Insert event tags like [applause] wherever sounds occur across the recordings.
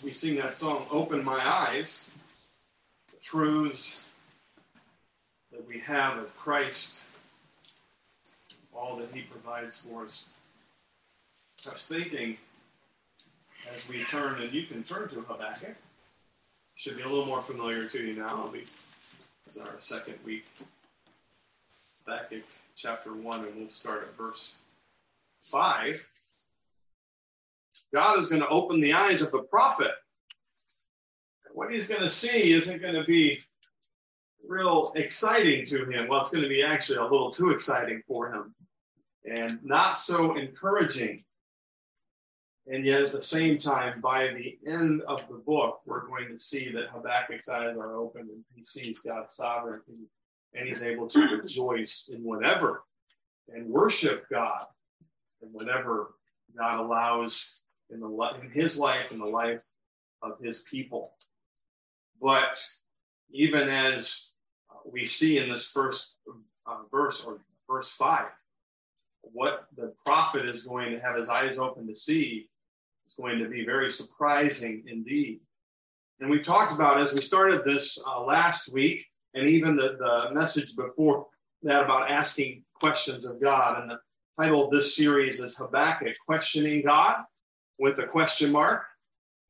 As we sing that song, Open My Eyes, the truths that we have of Christ, all that He provides for us. I was thinking as we turn, and you can turn to Habakkuk, should be a little more familiar to you now, at least as our second week. Habakkuk chapter 1, and we'll start at verse 5. God is going to open the eyes of the prophet. What he's going to see isn't going to be real exciting to him. Well, it's going to be actually a little too exciting for him and not so encouraging. And yet, at the same time, by the end of the book, we're going to see that Habakkuk's eyes are open and he sees God's sovereignty and he's able to rejoice in whatever and worship God and whatever God allows in, the, in his life and the life of his people. But even as we see in this first uh, verse or verse 5, what the prophet is going to have his eyes open to see is going to be very surprising indeed. And we talked about as we started this uh, last week, and even the, the message before that about asking questions of God. And the title of this series is Habakkuk Questioning God with a question mark.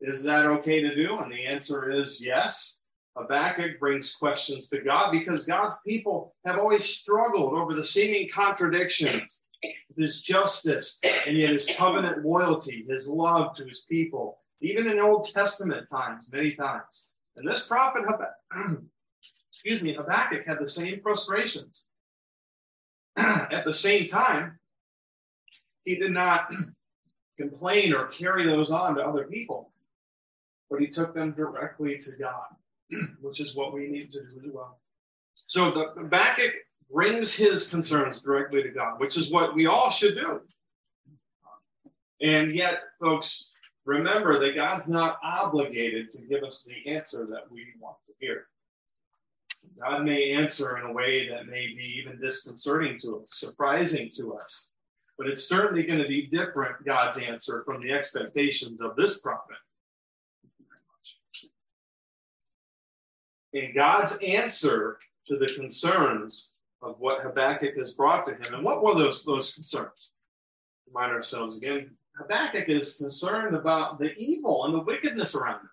Is that okay to do? And the answer is yes. Habakkuk brings questions to God because God's people have always struggled over the seeming contradictions his justice, and yet his covenant loyalty, his love to his people, even in Old Testament times, many times. And this prophet, [clears throat] excuse me, Habakkuk had the same frustrations. [clears throat] At the same time, he did not [clears throat] complain or carry those on to other people, but he took them directly to God, which is what we need to do as well. So the Habakkuk brings his concerns directly to God, which is what we all should do. And yet, folks, remember that God's not obligated to give us the answer that we want to hear. God may answer in a way that may be even disconcerting to us, surprising to us, but it's certainly going to be different, God's answer, from the expectations of this prophet. And God's answer to the concerns of what Habakkuk has brought to him. And what were those, those concerns? Remind ourselves again Habakkuk is concerned about the evil and the wickedness around him.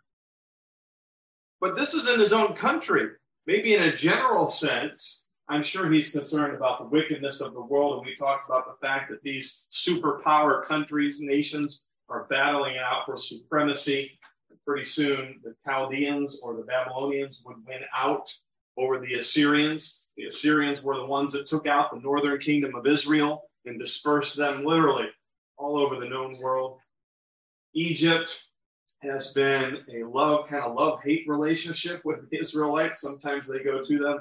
But this is in his own country. Maybe in a general sense, I'm sure he's concerned about the wickedness of the world. And we talked about the fact that these superpower countries, nations, are battling out for supremacy. Pretty soon, the Chaldeans or the Babylonians would win out over the Assyrians. The Assyrians were the ones that took out the northern kingdom of Israel and dispersed them literally all over the known world. Egypt has been a love, kind of love hate relationship with the Israelites. Sometimes they go to them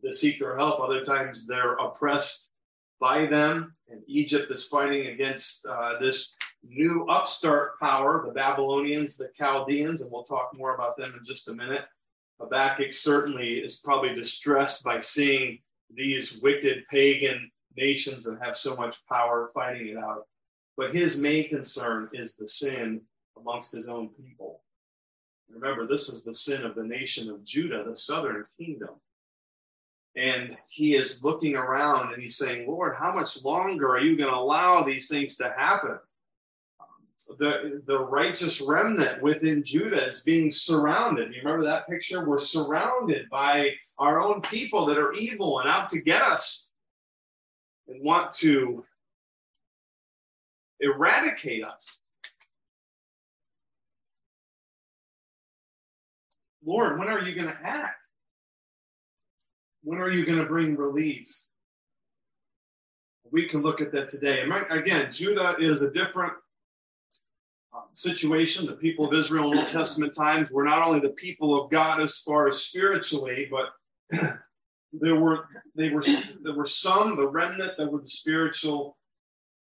to seek their help, other times they're oppressed by them. And Egypt is fighting against uh, this new upstart power, the Babylonians, the Chaldeans, and we'll talk more about them in just a minute. Habakkuk certainly is probably distressed by seeing these wicked pagan nations that have so much power fighting it out. But his main concern is the sin amongst his own people. Remember, this is the sin of the nation of Judah, the southern kingdom. And he is looking around and he's saying, Lord, how much longer are you going to allow these things to happen? The, the righteous remnant within Judah is being surrounded. You remember that picture? We're surrounded by our own people that are evil and out to get us and want to eradicate us. Lord, when are you going to act? When are you going to bring relief? We can look at that today. Again, Judah is a different situation. The people of Israel in Old Testament times were not only the people of God as far as spiritually, but [clears throat] there were they were there were some the remnant that were the spiritual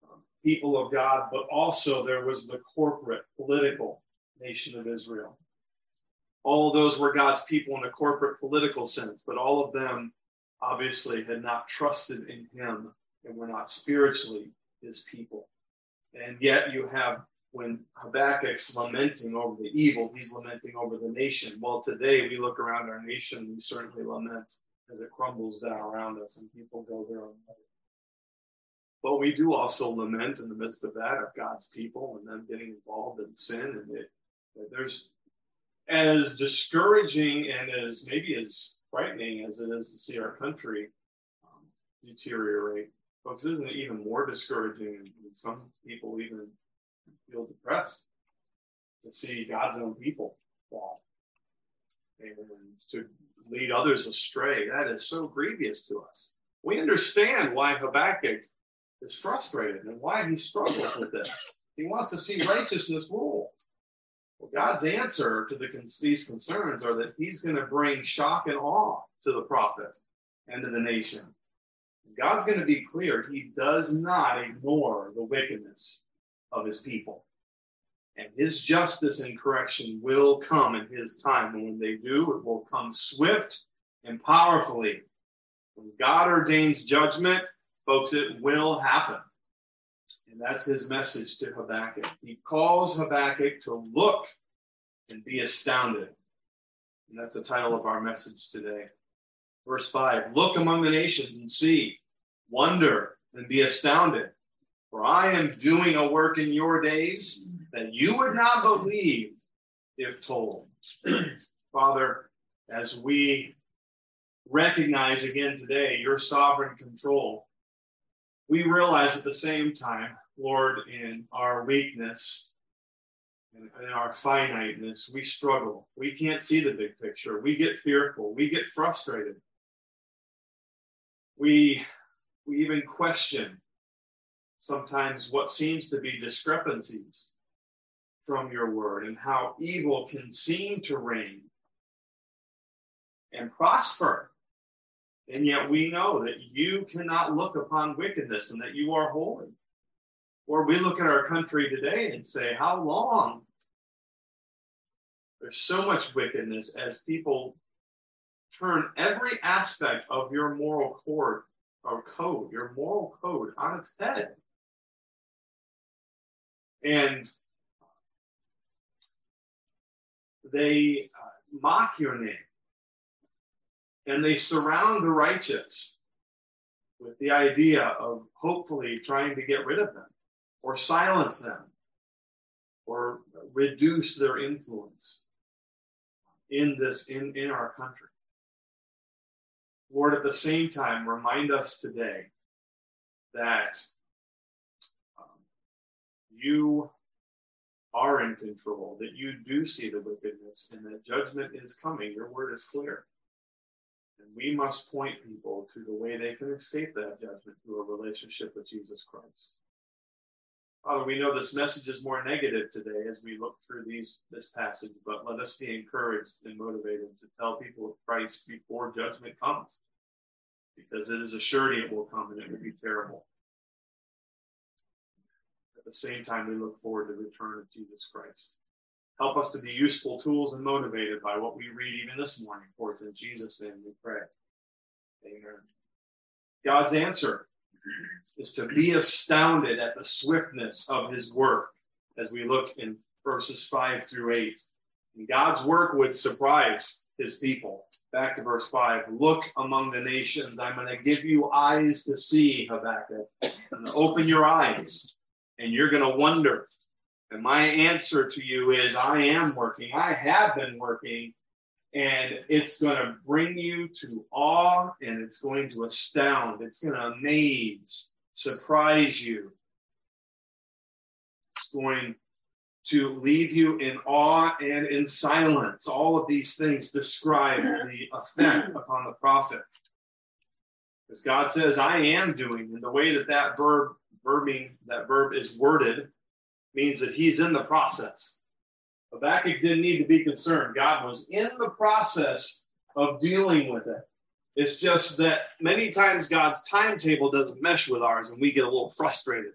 um, people of God, but also there was the corporate political nation of Israel. All of those were God's people in a corporate political sense, but all of them obviously had not trusted in him and were not spiritually his people. And yet you have when Habakkuk's lamenting over the evil, he's lamenting over the nation. Well, today we look around our nation, we certainly lament as it crumbles down around us and people go their own way. But we do also lament in the midst of that of God's people and them getting involved in sin. And it, there's as discouraging and as maybe as frightening as it is to see our country um, deteriorate. Folks, isn't it even more discouraging? Some people even feel depressed to see God's own people fall and to lead others astray. That is so grievous to us. We understand why Habakkuk is frustrated and why he struggles with this. He wants to see righteousness rule. Well, God's answer to the, these concerns are that he's going to bring shock and awe to the prophet and to the nation. God's going to be clear. He does not ignore the wickedness of his people. And his justice and correction will come in his time. And when they do, it will come swift and powerfully. When God ordains judgment, folks, it will happen. And that's his message to Habakkuk. He calls Habakkuk to look and be astounded. And that's the title of our message today. Verse 5 Look among the nations and see, wonder and be astounded. For I am doing a work in your days that you would not believe if told. [clears throat] Father, as we recognize again today your sovereign control, we realize at the same time, Lord, in our weakness and in our finiteness, we struggle. We can't see the big picture. We get fearful. We get frustrated. We, we even question sometimes what seems to be discrepancies from your word and how evil can seem to reign and prosper. And yet we know that you cannot look upon wickedness and that you are holy. Or we look at our country today and say, How long? There's so much wickedness as people turn every aspect of your moral code or code, your moral code on its head. And they uh, mock your name. And they surround the righteous with the idea of hopefully trying to get rid of them or silence them or reduce their influence in this in, in our country. Lord at the same time remind us today that you are in control, that you do see the wickedness, and that judgment is coming. Your word is clear. And we must point people to the way they can escape that judgment through a relationship with Jesus Christ. Father, we know this message is more negative today as we look through these this passage, but let us be encouraged and motivated to tell people of Christ before judgment comes, because it is a surety it will come and it will be terrible the same time, we look forward to the return of Jesus Christ. Help us to be useful tools and motivated by what we read even this morning. For it's in Jesus' name we pray. Amen. God's answer is to be astounded at the swiftness of his work as we look in verses 5 through 8. And God's work would surprise his people. Back to verse 5. Look among the nations. I'm going to give you eyes to see, Habakkuk. Open your eyes and you're going to wonder. And my answer to you is I am working. I have been working. And it's going to bring you to awe and it's going to astound. It's going to amaze, surprise you. It's going to leave you in awe and in silence. All of these things describe the effect upon the prophet. Because God says, I am doing, and the way that that verb verbing, that verb is worded, means that he's in the process. Habakkuk didn't need to be concerned. God was in the process of dealing with it. It's just that many times God's timetable doesn't mesh with ours and we get a little frustrated.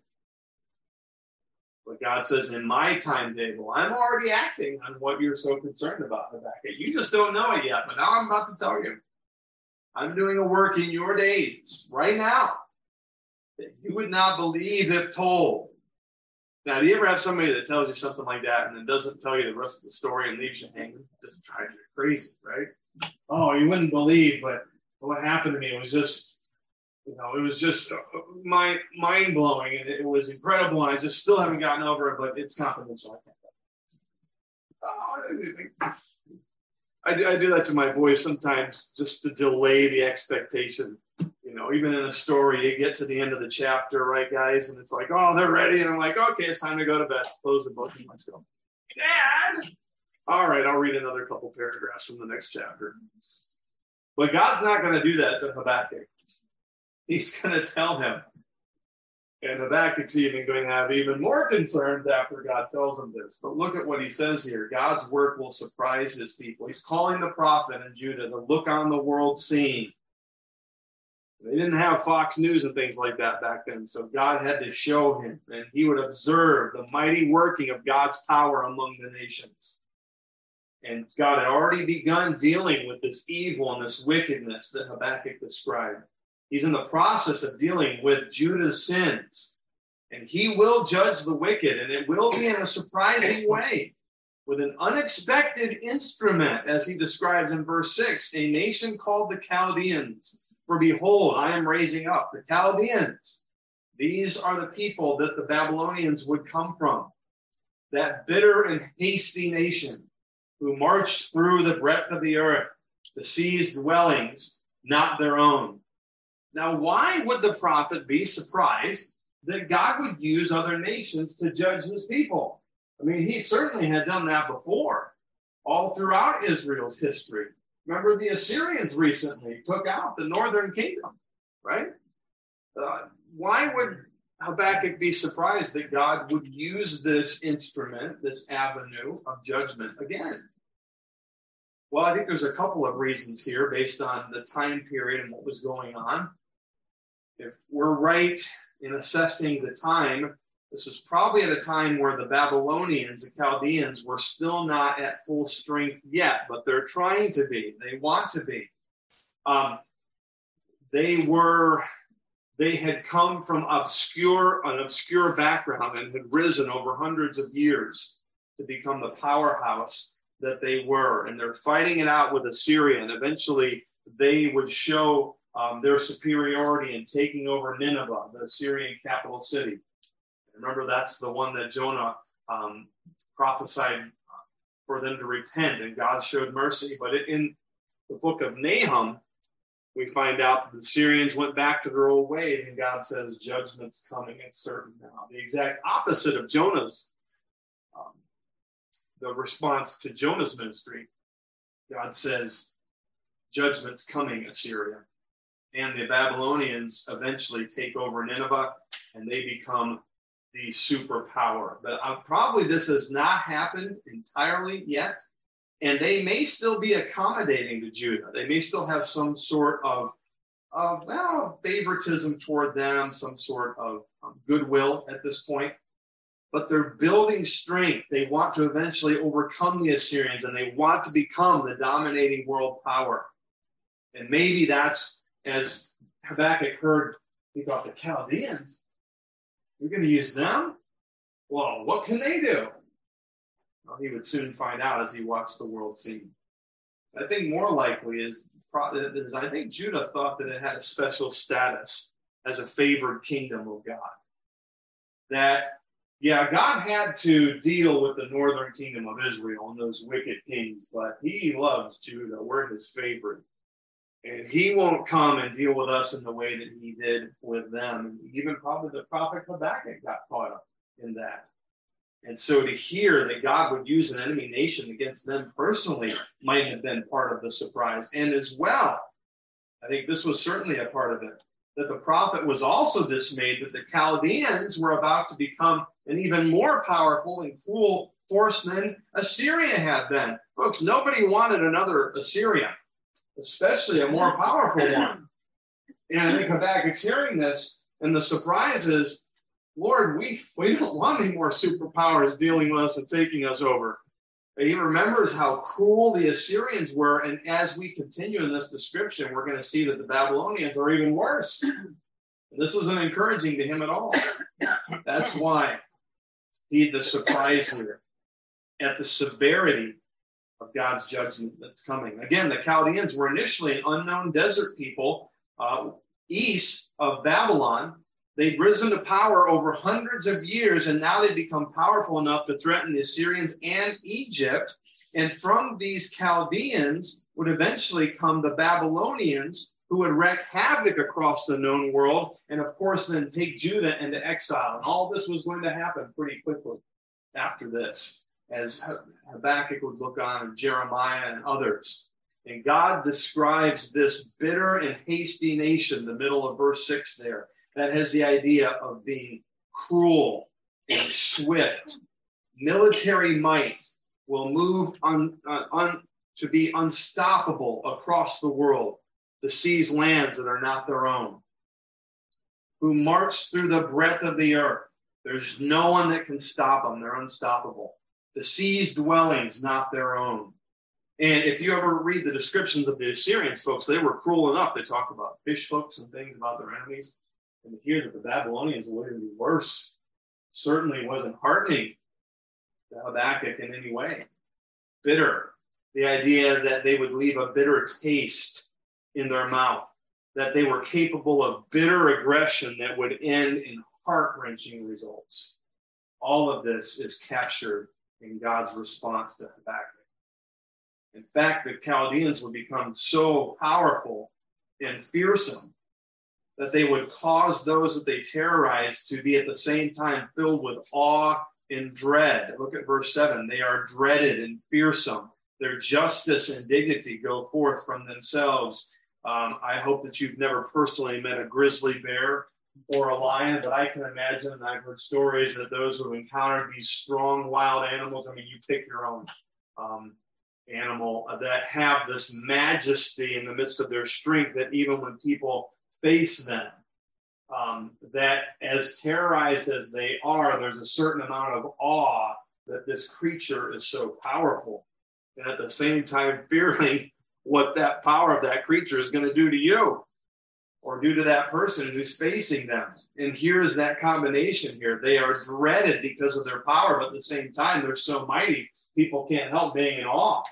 But God says, in my timetable, I'm already acting on what you're so concerned about, Habakkuk. You just don't know it yet, but now I'm about to tell you. I'm doing a work in your days, right now, you would not believe if told. Now, do you ever have somebody that tells you something like that and then doesn't tell you the rest of the story and leaves you hanging? Just drives you crazy, right? Oh, you wouldn't believe, but what happened to me was just, you know, it was just uh, mind mind blowing and it was incredible. And I just still haven't gotten over it, but it's confidential. I can't. I do that to my boys sometimes just to delay the expectation. You know, even in a story, you get to the end of the chapter, right, guys? And it's like, oh, they're ready. And I'm like, okay, it's time to go to bed. Close the book and let's go. Dad! All right, I'll read another couple paragraphs from the next chapter. But God's not going to do that to Habakkuk. He's going to tell him. And Habakkuk's even going to have even more concerns after God tells him this. But look at what he says here God's work will surprise his people. He's calling the prophet in Judah to look on the world scene. They didn't have Fox News and things like that back then, so God had to show him, and he would observe the mighty working of God's power among the nations. And God had already begun dealing with this evil and this wickedness that Habakkuk described. He's in the process of dealing with Judah's sins. And he will judge the wicked, and it will be in a surprising way with an unexpected instrument, as he describes in verse 6 a nation called the Chaldeans. For behold, I am raising up the Chaldeans. These are the people that the Babylonians would come from, that bitter and hasty nation who marched through the breadth of the earth to seize dwellings not their own. Now, why would the prophet be surprised that God would use other nations to judge his people? I mean, he certainly had done that before, all throughout Israel's history. Remember, the Assyrians recently took out the northern kingdom, right? Uh, why would Habakkuk be surprised that God would use this instrument, this avenue of judgment again? Well, I think there's a couple of reasons here based on the time period and what was going on. If we're right in assessing the time, this is probably at a time where the Babylonians, the Chaldeans, were still not at full strength yet, but they're trying to be. They want to be. Um, they were, they had come from obscure, an obscure background and had risen over hundreds of years to become the powerhouse that they were, and they're fighting it out with Assyria, and eventually they would show um, their superiority in taking over Nineveh, the Assyrian capital city. Remember, that's the one that Jonah um, prophesied for them to repent, and God showed mercy. But in the book of Nahum, we find out the Syrians went back to their old ways, and God says judgment's coming. It's certain now. The exact opposite of Jonah's um, the response to Jonah's ministry, God says, Judgment's coming, Assyria. And the Babylonians eventually take over Nineveh and they become the superpower. But uh, probably this has not happened entirely yet. And they may still be accommodating to Judah. They may still have some sort of, of well, favoritism toward them, some sort of um, goodwill at this point but they're building strength. They want to eventually overcome the Assyrians and they want to become the dominating world power. And maybe that's as Habakkuk heard, he thought the Chaldeans, you're going to use them? Well, what can they do? Well, he would soon find out as he watched the world scene. I think more likely is, is I think Judah thought that it had a special status as a favored kingdom of God. That yeah, God had to deal with the northern kingdom of Israel and those wicked kings, but he loves Judah. We're his favorite. And he won't come and deal with us in the way that he did with them. Even probably the prophet Habakkuk got caught up in that. And so to hear that God would use an enemy nation against them personally might have been part of the surprise. And as well, I think this was certainly a part of it, that the prophet was also dismayed that the Chaldeans were about to become an even more powerful and cruel force than Assyria had been. Folks, nobody wanted another Assyria, especially a more powerful one. And I think Habakkuk's hearing this, and the surprise is Lord, we, we don't want any more superpowers dealing with us and taking us over. He remembers how cruel the Assyrians were. And as we continue in this description, we're going to see that the Babylonians are even worse. This isn't encouraging to him at all. That's why he the surprise here at the severity of God's judgment that's coming. Again, the Chaldeans were initially an unknown desert people uh, east of Babylon. They'd risen to power over hundreds of years, and now they've become powerful enough to threaten the Assyrians and Egypt. And from these Chaldeans would eventually come the Babylonians, who would wreak havoc across the known world, and of course, then take Judah into exile. And all this was going to happen pretty quickly after this, as Habakkuk would look on, and Jeremiah and others. And God describes this bitter and hasty nation, the middle of verse 6 there, that has the idea of being cruel and swift. Military might will move on, uh, to be unstoppable across the world to seize lands that are not their own, who march through the breadth of the earth. There's no one that can stop them, they're unstoppable. To seize dwellings not their own. And if you ever read the descriptions of the Assyrians, folks, they were cruel enough. They talk about fish hooks and things about their enemies. And to hear that the Babylonians were going to be worse certainly wasn't heartening to Habakkuk in any way. Bitter. The idea that they would leave a bitter taste in their mouth, that they were capable of bitter aggression that would end in heart wrenching results. All of this is captured in God's response to Habakkuk. In fact, the Chaldeans would become so powerful and fearsome that they would cause those that they terrorized to be at the same time filled with awe and dread. Look at verse 7. They are dreaded and fearsome. Their justice and dignity go forth from themselves. Um, I hope that you've never personally met a grizzly bear or a lion, but I can imagine, and I've heard stories that those who have encountered these strong wild animals, I mean, you pick your own um, animal, that have this majesty in the midst of their strength that even when people face them. Um, that as terrorized as they are, there's a certain amount of awe that this creature is so powerful. And at the same time, [laughs] fearing what that power of that creature is going to do to you or due to that person who's facing them. And here's that combination here. They are dreaded because of their power, but at the same time, they're so mighty, people can't help being in awe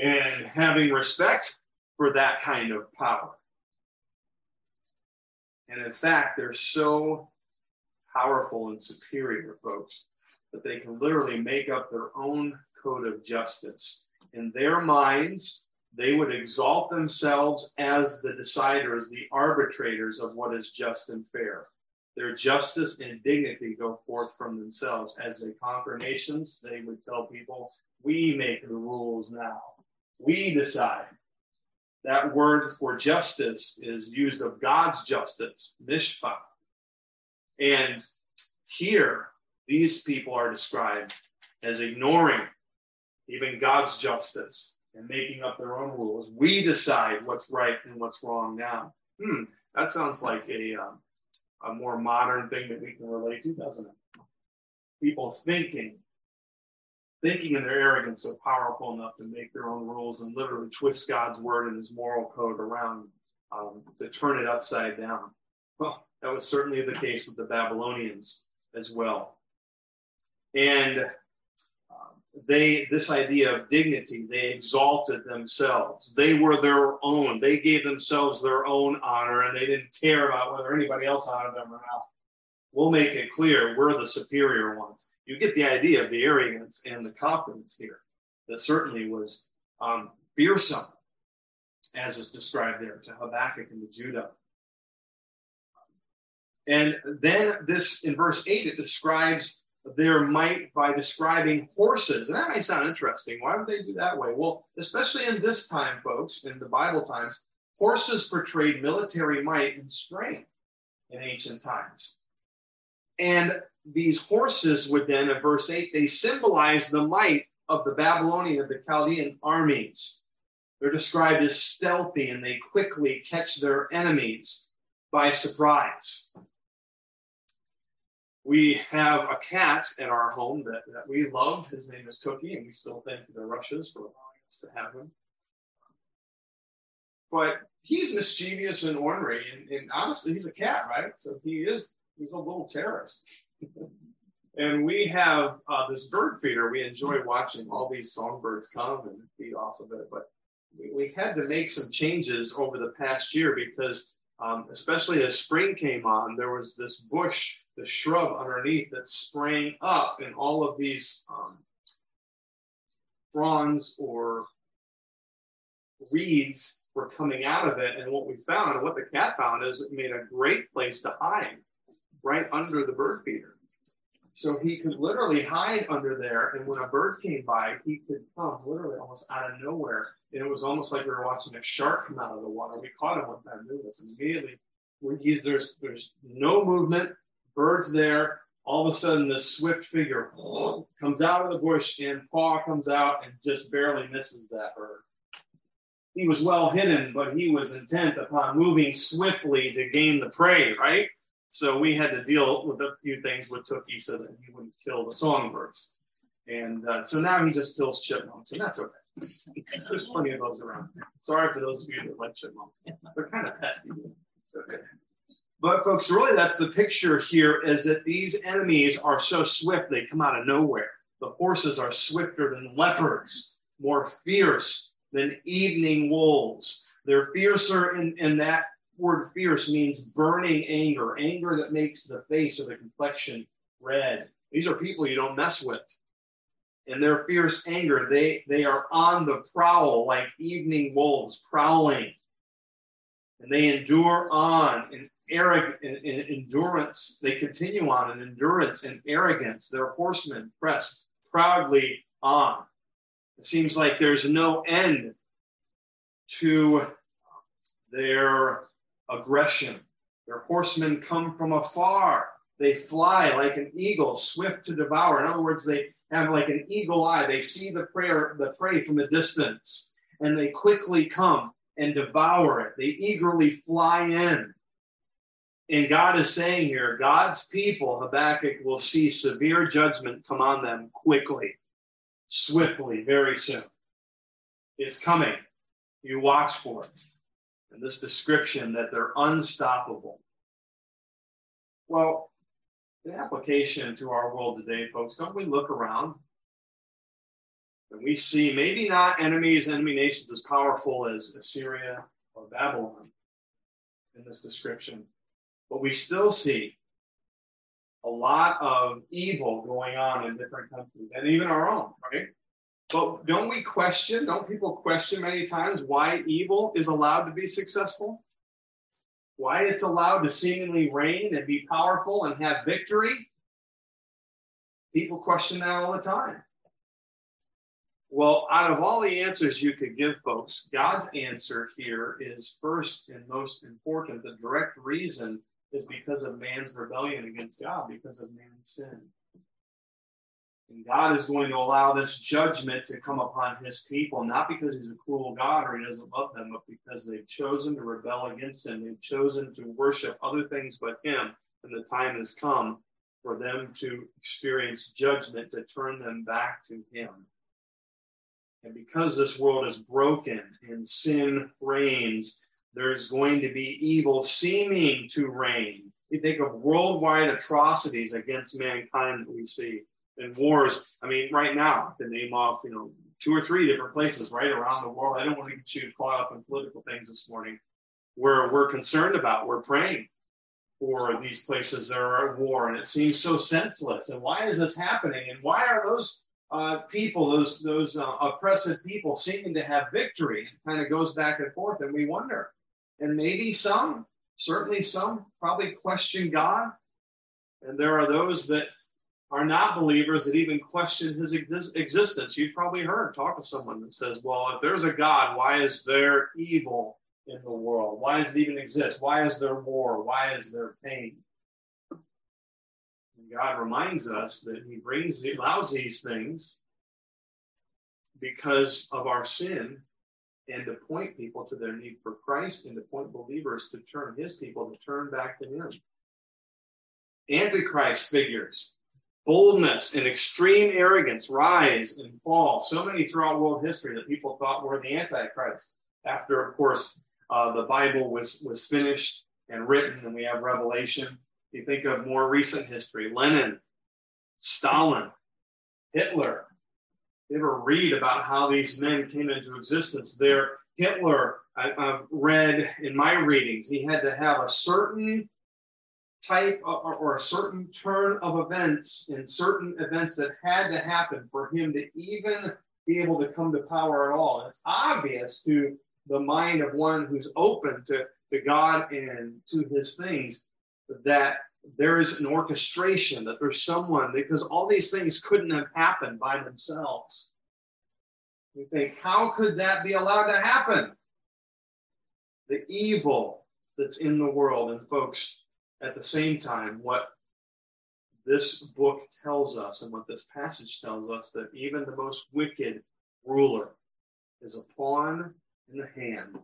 and having respect for that kind of power. And in fact, they're so powerful and superior, folks, that they can literally make up their own code of justice. In their minds, they would exalt themselves as the deciders, the arbitrators of what is just and fair. Their justice and dignity go forth from themselves. As they conquer nations, they would tell people, We make the rules now. We decide that word for justice is used of God's justice, mishpat. And here, these people are described as ignoring even God's justice and making up their own rules. We decide what's right and what's wrong now. Hmm, that sounds like a, um, a more modern thing that we can relate to, doesn't it? People thinking thinking in their arrogance are powerful enough to make their own rules and literally twist God's word and his moral code around um, to turn it upside down. Well, that was certainly the case with the Babylonians as well. And they, this idea of dignity, they exalted themselves. They were their own. They gave themselves their own honor and they didn't care about whether anybody else honored them or not. We'll make it clear we're the superior ones you get the idea of the arrogance and the confidence here that certainly was um, fearsome, as is described there to Habakkuk and to Judah. And then this in verse 8, it describes their might by describing horses. And that may sound interesting. Why would they do that way? Well, especially in this time, folks, in the Bible times, horses portrayed military might and strength in ancient times. And these horses would then, in verse 8, they symbolize the might of the Babylonian, of the Chaldean armies. They're described as stealthy and they quickly catch their enemies by surprise. We have a cat in our home that, that we loved. His name is Cookie, and we still thank the Rushes for allowing us to have him. But he's mischievous and ornery, and, and honestly, he's a cat, right? So he is he's a little terrorist. [laughs] and we have uh, this bird feeder. We enjoy watching all these songbirds come and feed off of it. But we, we had to make some changes over the past year because, um, especially as spring came on, there was this bush, the shrub underneath that sprang up, and all of these um, fronds or reeds were coming out of it. And what we found, what the cat found, is it made a great place to hide right under the bird feeder. So he could literally hide under there, and when a bird came by, he could come literally almost out of nowhere. And it was almost like we were watching a shark come out of the water. We caught him one time doing this, immediately he's, there's there's no movement, birds there. All of a sudden, this swift figure [laughs] comes out of the bush, and paw comes out and just barely misses that bird. He was well hidden, but he was intent upon moving swiftly to gain the prey, right? So we had to deal with a few things with Tookie so that he wouldn't kill the songbirds. And uh, so now he just kills chipmunks, and that's okay. There's plenty of those around. Sorry for those of you that like chipmunks. They're kind of pesky. Okay. But folks, really that's the picture here is that these enemies are so swift they come out of nowhere. The horses are swifter than leopards, more fierce than evening wolves. They're fiercer in that word fierce means burning anger, anger that makes the face or the complexion red. These are people you don't mess with. In their fierce anger, they, they are on the prowl like evening wolves prowling. And they endure on in, arrogant, endurance. They continue on in endurance and arrogance. Their horsemen press proudly on. It seems like there's no end to their aggression. Their horsemen come from afar. They fly like an eagle, swift to devour. In other words, they have like an eagle eye. They see the prey, the prey from a distance, and they quickly come and devour it. They eagerly fly in. And God is saying here, God's people, Habakkuk, will see severe judgment come on them quickly, swiftly, very soon. It's coming. You watch for it and this description that they're unstoppable. Well, the application to our world today, folks, don't we look around and we see maybe not enemies, enemy nations as powerful as Assyria or Babylon in this description, but we still see a lot of evil going on in different countries and even our own, right? But don't we question, don't people question many times why evil is allowed to be successful? Why it's allowed to seemingly reign and be powerful and have victory? People question that all the time. Well, out of all the answers you could give folks, God's answer here is first and most important. The direct reason is because of man's rebellion against God, because of man's sin. And God is going to allow this judgment to come upon his people, not because he's a cruel God or he doesn't love them, but because they've chosen to rebel against him. They've chosen to worship other things but him. And the time has come for them to experience judgment to turn them back to him. And because this world is broken and sin reigns, there's going to be evil seeming to reign. You think of worldwide atrocities against mankind that we see and wars. I mean, right now, to name off, you know, two or three different places right around the world. I don't want to get you caught up in political things this morning. Where we're concerned about, we're praying for these places that are at war, and it seems so senseless. And why is this happening? And why are those uh, people, those those uh, oppressive people, seeming to have victory? It kind of goes back and forth, and we wonder. And maybe some, certainly some, probably question God. And there are those that are not believers that even question his ex- existence. You've probably heard talk to someone that says, well, if there's a God, why is there evil in the world? Why does it even exist? Why is there war? Why is there pain? And God reminds us that he brings, he allows these things because of our sin and to point people to their need for Christ and to point believers to turn his people to turn back to him. Antichrist figures. Boldness and extreme arrogance rise and fall. So many throughout world history that people thought were the Antichrist. After, of course, uh, the Bible was, was finished and written, and we have Revelation. You think of more recent history Lenin, Stalin, Hitler. Ever read about how these men came into existence? There, Hitler, I, I've read in my readings, he had to have a certain type of, or a certain turn of events and certain events that had to happen for him to even be able to come to power at all. And it's obvious to the mind of one who's open to, to God and to his things that there is an orchestration, that there's someone, because all these things couldn't have happened by themselves. You think, how could that be allowed to happen? The evil that's in the world. And folks, at the same time, what this book tells us and what this passage tells us that even the most wicked ruler is a pawn in the hand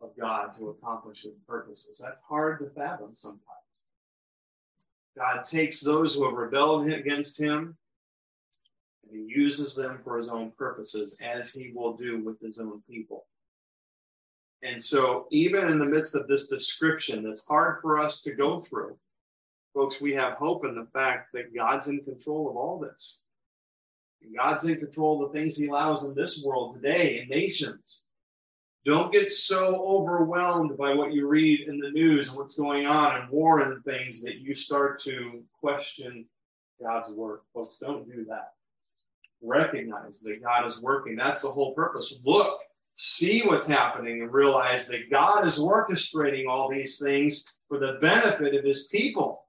of God to accomplish his purposes. That's hard to fathom sometimes. God takes those who have rebelled against him and he uses them for his own purposes, as he will do with his own people. And so, even in the midst of this description that's hard for us to go through, folks, we have hope in the fact that God's in control of all this. God's in control of the things he allows in this world today in nations. Don't get so overwhelmed by what you read in the news and what's going on and war and things that you start to question God's work. Folks, don't do that. Recognize that God is working. That's the whole purpose. Look, see what's happening, and realize that God is orchestrating all these things for the benefit of his people.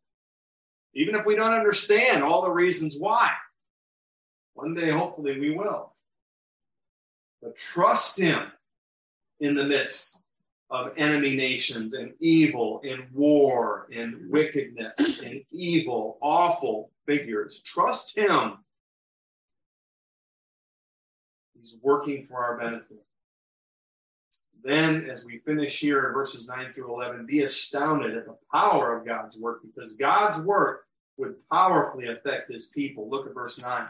Even if we don't understand all the reasons why. One day, hopefully, we will. But trust him in the midst of enemy nations and evil and war and wickedness and evil, awful figures. Trust Him. He's working for our benefit. Then, as we finish here in verses 9 through 11, be astounded at the power of God's work because God's work would powerfully affect his people. Look at verse 9.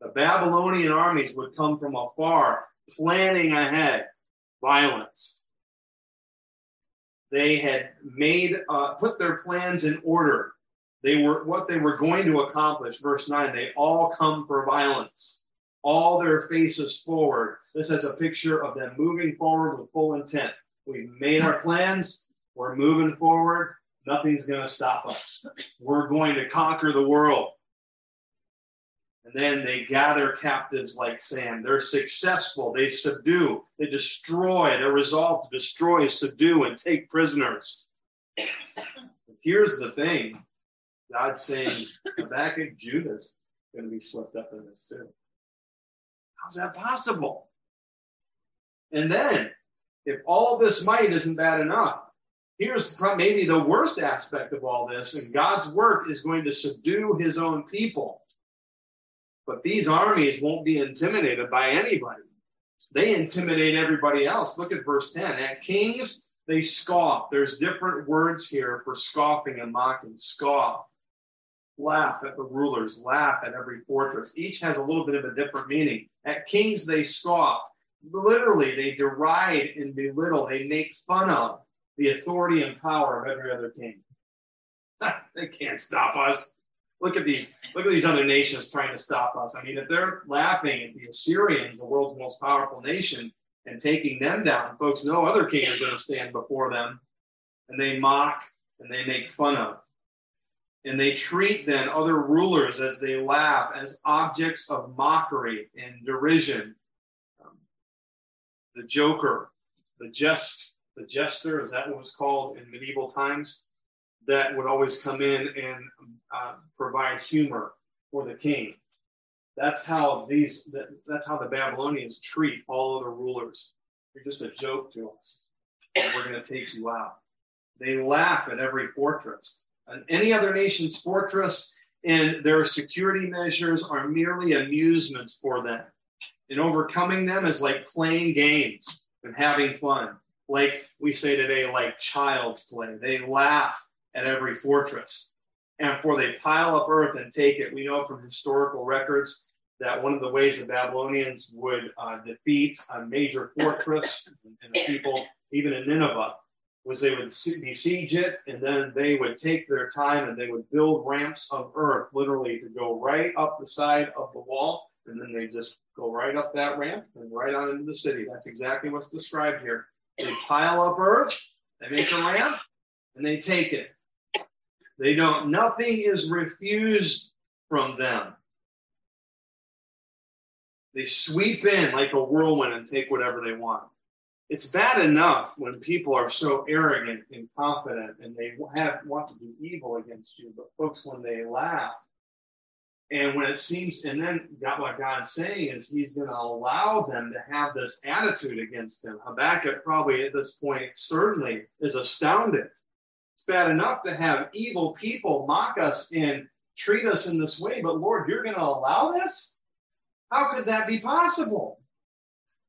The Babylonian armies would come from afar, planning ahead violence. They had made, uh, put their plans in order. They were what they were going to accomplish. Verse 9, they all come for violence. All their faces forward. This is a picture of them moving forward with full intent. We've made our plans. We're moving forward. Nothing's going to stop us. We're going to conquer the world. And then they gather captives like sand. They're successful. They subdue. They destroy. They're resolved to destroy, subdue, and take prisoners. Here's the thing God's saying Habakkuk, Judah's going to be swept up in this too. How's that possible? And then, if all this might isn't bad enough, here's maybe the worst aspect of all this, and God's work is going to subdue his own people. But these armies won't be intimidated by anybody. They intimidate everybody else. Look at verse 10. At kings, they scoff. There's different words here for scoffing and mocking. Scoff. Laugh at the rulers. Laugh at every fortress. Each has a little bit of a different meaning. At kings, they scoff. Literally, they deride and belittle. They make fun of the authority and power of every other king. [laughs] they can't stop us. Look at these. Look at these other nations trying to stop us. I mean, if they're laughing at the Assyrians, the world's most powerful nation, and taking them down, folks, no other king is going to stand before them. And they mock and they make fun of. And they treat then other rulers as they laugh as objects of mockery and derision. Um, the joker, the jest, the jester, is that what was called in medieval times? That would always come in and uh, provide humor for the king. That's how these. That's how the Babylonians treat all other rulers. You're just a joke to us. We're going to take you out. They laugh at every fortress. And any other nation's fortress and their security measures are merely amusements for them. And overcoming them is like playing games and having fun. Like we say today, like child's play. They laugh at every fortress. and for they pile up earth and take it. We know from historical records that one of the ways the Babylonians would uh, defeat a major fortress and the people, even in Nineveh, was they would besiege it and then they would take their time and they would build ramps of earth, literally to go right up the side of the wall, and then they just go right up that ramp and right on into the city. That's exactly what's described here. They pile up earth, they make a ramp, and they take it. They don't, nothing is refused from them. They sweep in like a whirlwind and take whatever they want. It's bad enough when people are so arrogant and confident and they have want to do evil against you, but folks, when they laugh and when it seems, and then God, what God's saying is He's going to allow them to have this attitude against Him. Habakkuk probably at this point certainly is astounded bad enough to have evil people mock us and treat us in this way, but Lord, you're going to allow this? How could that be possible?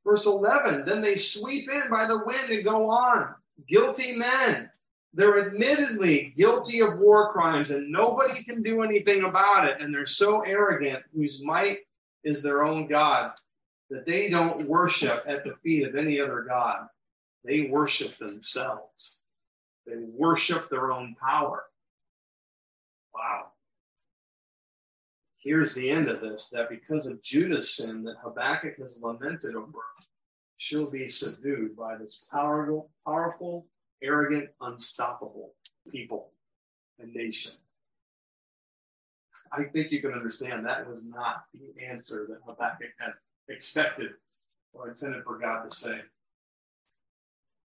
Verse 11 Then they sweep in by the wind and go on. Guilty men. They're admittedly guilty of war crimes and nobody can do anything about it. And they're so arrogant, whose might is their own God, that they don't worship at the feet of any other God. They worship themselves. They worship their own power. Wow. Here's the end of this that because of Judah's sin that Habakkuk has lamented over, she'll be subdued by this powerful, powerful, arrogant, unstoppable people and nation. I think you can understand that was not the answer that Habakkuk had expected or intended for God to say.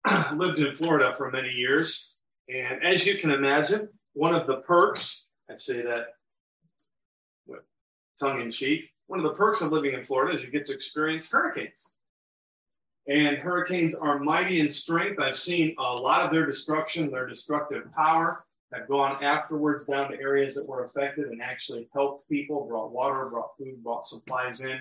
[clears throat] lived in Florida for many years. And as you can imagine, one of the perks, I say that tongue in cheek, one of the perks of living in Florida is you get to experience hurricanes. And hurricanes are mighty in strength. I've seen a lot of their destruction, their destructive power. I've gone afterwards down to areas that were affected and actually helped people, brought water, brought food, brought supplies in.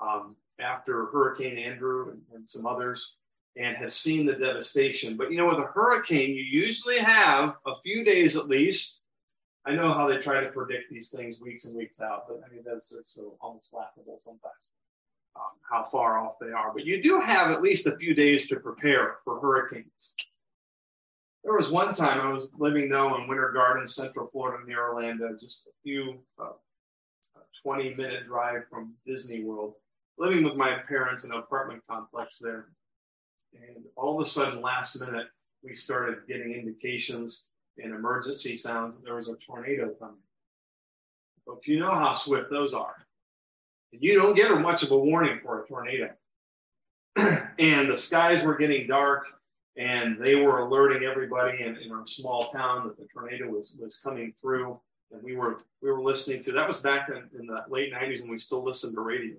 Um, after Hurricane Andrew and, and some others, and have seen the devastation. But you know, with a hurricane, you usually have a few days at least. I know how they try to predict these things weeks and weeks out, but I mean, that's so almost laughable sometimes um, how far off they are. But you do have at least a few days to prepare for hurricanes. There was one time I was living though in Winter Garden, Central Florida, near Orlando, just a few uh, 20 minute drive from Disney World, living with my parents in an apartment complex there. And all of a sudden, last minute, we started getting indications and emergency sounds that there was a tornado coming. But you know how swift those are. You don't get much of a warning for a tornado. [clears throat] and the skies were getting dark, and they were alerting everybody in, in our small town that the tornado was, was coming through. And we were we were listening to that was back in, in the late 90s, and we still listened to radio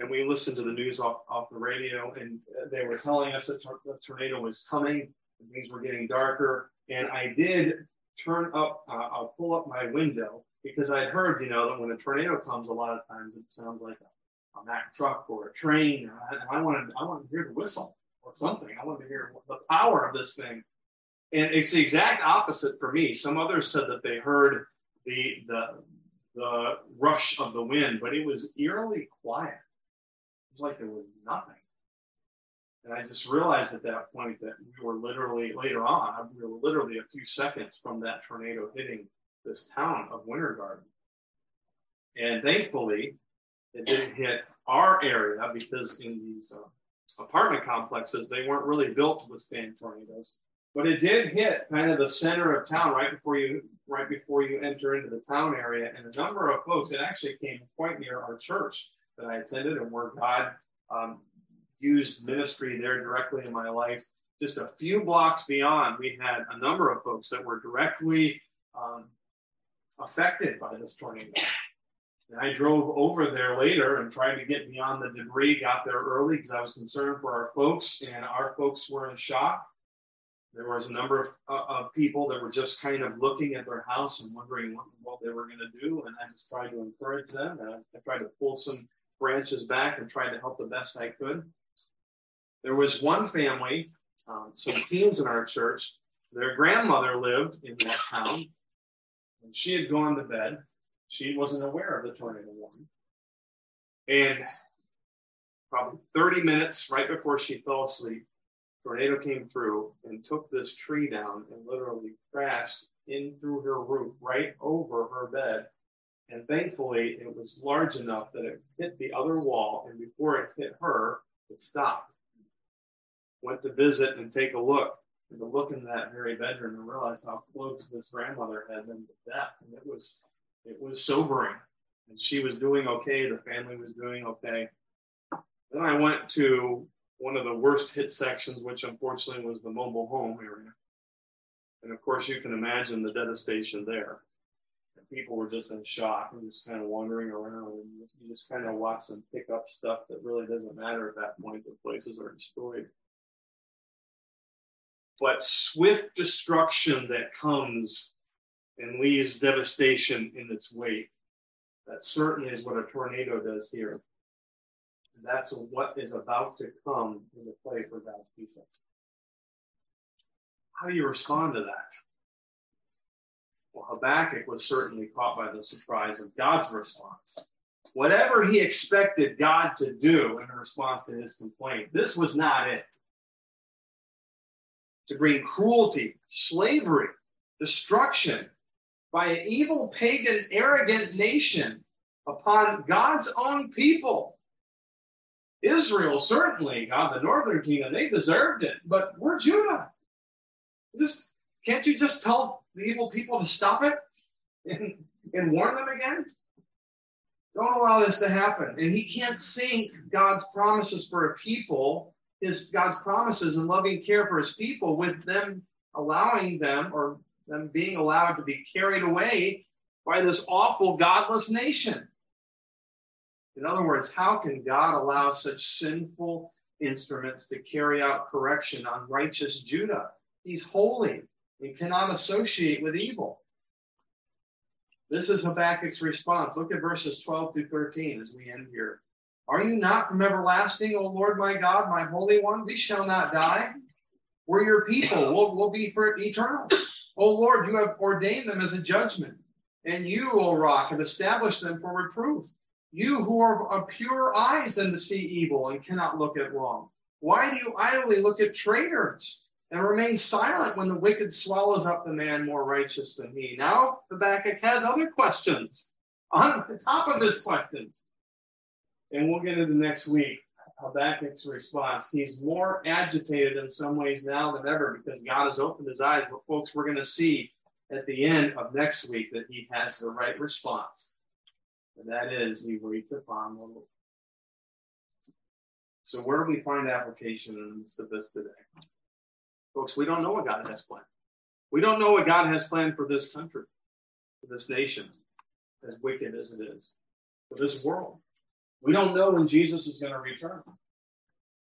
and we listened to the news off, off the radio, and they were telling us that the tornado was coming, things were getting darker. And I did turn up, uh, I'll pull up my window because I'd heard, you know, that when a tornado comes, a lot of times it sounds like a, a Mack truck or a train. I, I wanted, I wanted to hear the whistle or something. I wanted to hear the power of this thing. And it's the exact opposite for me. Some others said that they heard the the the rush of the wind, but it was eerily quiet It was like there was nothing. And I just realized at that point that we were literally, later on, we were literally a few seconds from that tornado hitting this town of Winter Garden. And thankfully, it didn't hit our area because in these uh, apartment complexes, they weren't really built to withstand tornadoes. But it did hit kind of the center of town right before you right before you enter into the town area. And a number of folks, it actually came quite near our church that I attended and where God um, used ministry there directly in my life. Just a few blocks beyond, we had a number of folks that were directly um, affected by this tornado. And I drove over there later and tried to get beyond the debris, got there early because I was concerned for our folks, and our folks were in shock. There was a number of, uh, of people that were just kind of looking at their house and wondering what, what they were going to do. And I just tried to encourage them. I, I tried to pull some branches back and tried to help the best I could. There was one family, um, some teens in our church. Their grandmother lived in that town, And she had gone to bed. She wasn't aware of the tornado warning. And probably 30 minutes right before she fell asleep, tornado came through and took this tree down and literally crashed in through her roof, right over her bed. And thankfully, it was large enough that it hit the other wall, and before it hit her, it stopped. Went to visit and take a look, and to look in that very bedroom and realize how close this grandmother had been to death. And it was, it was sobering. And she was doing okay. The family was doing okay. Then I went to one of the worst hit sections, which unfortunately was the mobile home area. And of course, you can imagine the devastation there. And people were just in shock and just kind of wandering around. And you just kind of watch them pick up stuff that really doesn't matter at that point. The places are destroyed. But swift destruction that comes and leaves devastation in its wake. That certainly is what a tornado does here. And that's what is about to come in the play for God's people. How do you respond to that? Well, Habakkuk was certainly caught by the surprise of God's response. Whatever he expected God to do in response to his complaint, this was not it. To bring cruelty, slavery, destruction by an evil, pagan, arrogant nation upon God's own people. Israel, certainly, God, the northern kingdom, they deserved it, but we're Judah. Can't you just tell the evil people to stop it and, and warn them again? Don't allow this to happen. And he can't sink God's promises for a people, his God's promises and loving care for his people with them allowing them or them being allowed to be carried away by this awful godless nation. In other words, how can God allow such sinful instruments to carry out correction on righteous Judah? He's holy and cannot associate with evil. This is Habakkuk's response. Look at verses 12 through 13 as we end here. Are you not from everlasting, O Lord my God, my Holy One? We shall not die. We're your people. We'll, we'll be for eternal. O Lord, you have ordained them as a judgment, and you, O rock, have established them for reproof. You who are of pure eyes than to see evil and cannot look at wrong. Why do you idly look at traitors? and remain silent when the wicked swallows up the man more righteous than he. Now Habakkuk has other questions on the top of his questions. And we'll get into next week Habakkuk's response. He's more agitated in some ways now than ever because God has opened his eyes. But folks, we're going to see at the end of next week that he has the right response. And that is he waits upon the Lord. So where do we find application in the of this today? Folks, we don't know what God has planned. We don't know what God has planned for this country, for this nation, as wicked as it is, for this world. We don't know when Jesus is going to return.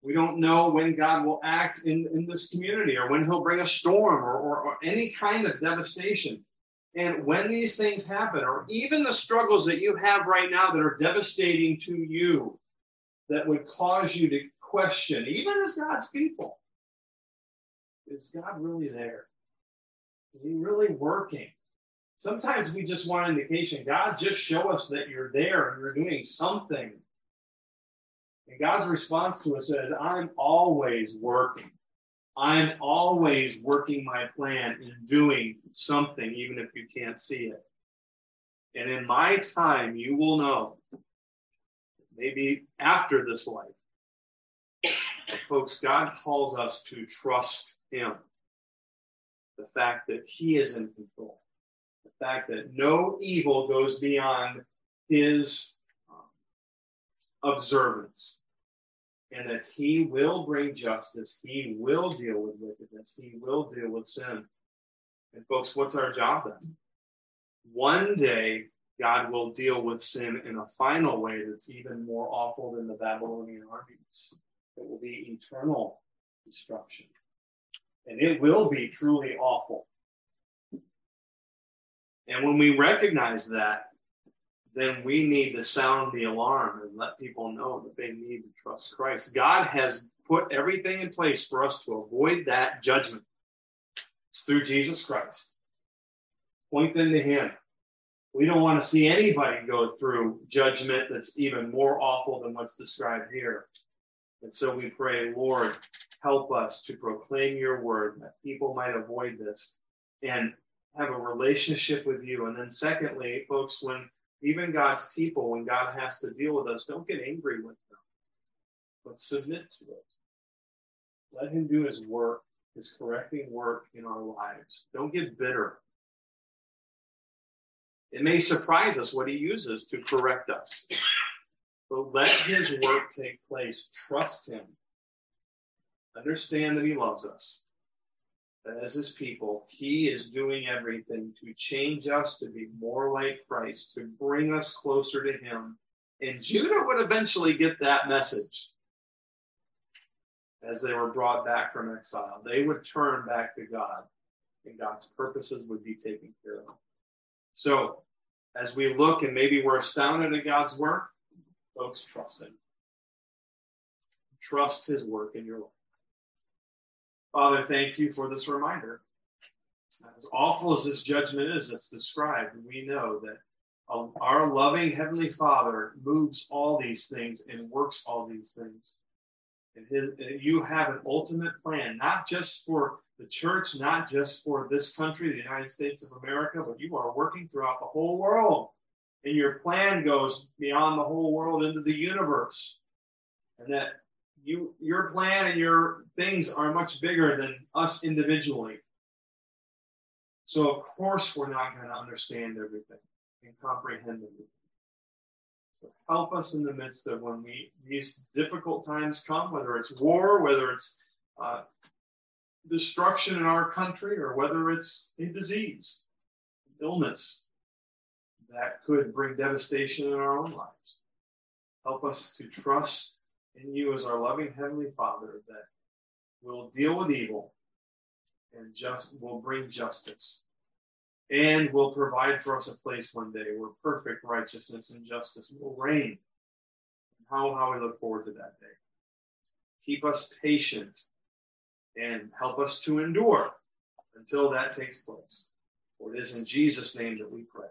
We don't know when God will act in, in this community or when he'll bring a storm or, or, or any kind of devastation. And when these things happen, or even the struggles that you have right now that are devastating to you, that would cause you to question, even as God's people, is God really there? Is He really working? Sometimes we just want indication. God, just show us that you're there and you're doing something. And God's response to us is, I'm always working. I'm always working my plan and doing something, even if you can't see it. And in my time, you will know, maybe after this life, folks, God calls us to trust him. The fact that he is in control. The fact that no evil goes beyond his um, observance. And that he will bring justice. He will deal with wickedness. He will deal with sin. And folks, what's our job then? One day, God will deal with sin in a final way that's even more awful than the Babylonian armies. It will be eternal destruction. And it will be truly awful. And when we recognize that, then we need to sound the alarm and let people know that they need to trust Christ. God has put everything in place for us to avoid that judgment. It's through Jesus Christ. Point them to Him. We don't want to see anybody go through judgment that's even more awful than what's described here. And so we pray, Lord, help us to proclaim your word that people might avoid this and have a relationship with you. And then, secondly, folks, when even God's people, when God has to deal with us, don't get angry with them, but submit to it. Let Him do His work, His correcting work in our lives. Don't get bitter. It may surprise us what he uses to correct us. But let his work take place. Trust him. Understand that he loves us. As his people, he is doing everything to change us to be more like Christ, to bring us closer to him. And Judah would eventually get that message as they were brought back from exile. They would turn back to God, and God's purposes would be taken care of. So, as we look and maybe we're astounded at God's work, folks, trust Him. Trust His work in your life. Father, thank you for this reminder. As awful as this judgment is that's described, we know that um, our loving Heavenly Father moves all these things and works all these things. And, his, and you have an ultimate plan, not just for the church, not just for this country, the United States of America, but you are working throughout the whole world. And your plan goes beyond the whole world into the universe. And that you your plan and your things are much bigger than us individually. So of course we're not going to understand everything and comprehend everything. So help us in the midst of when we these difficult times come, whether it's war, whether it's uh, destruction in our country or whether it's a disease, illness that could bring devastation in our own lives. Help us to trust in you as our loving Heavenly Father that will deal with evil and just will bring justice and will provide for us a place one day where perfect righteousness and justice will reign. How, how we look forward to that day. Keep us patient and help us to endure until that takes place. For it is in Jesus' name that we pray.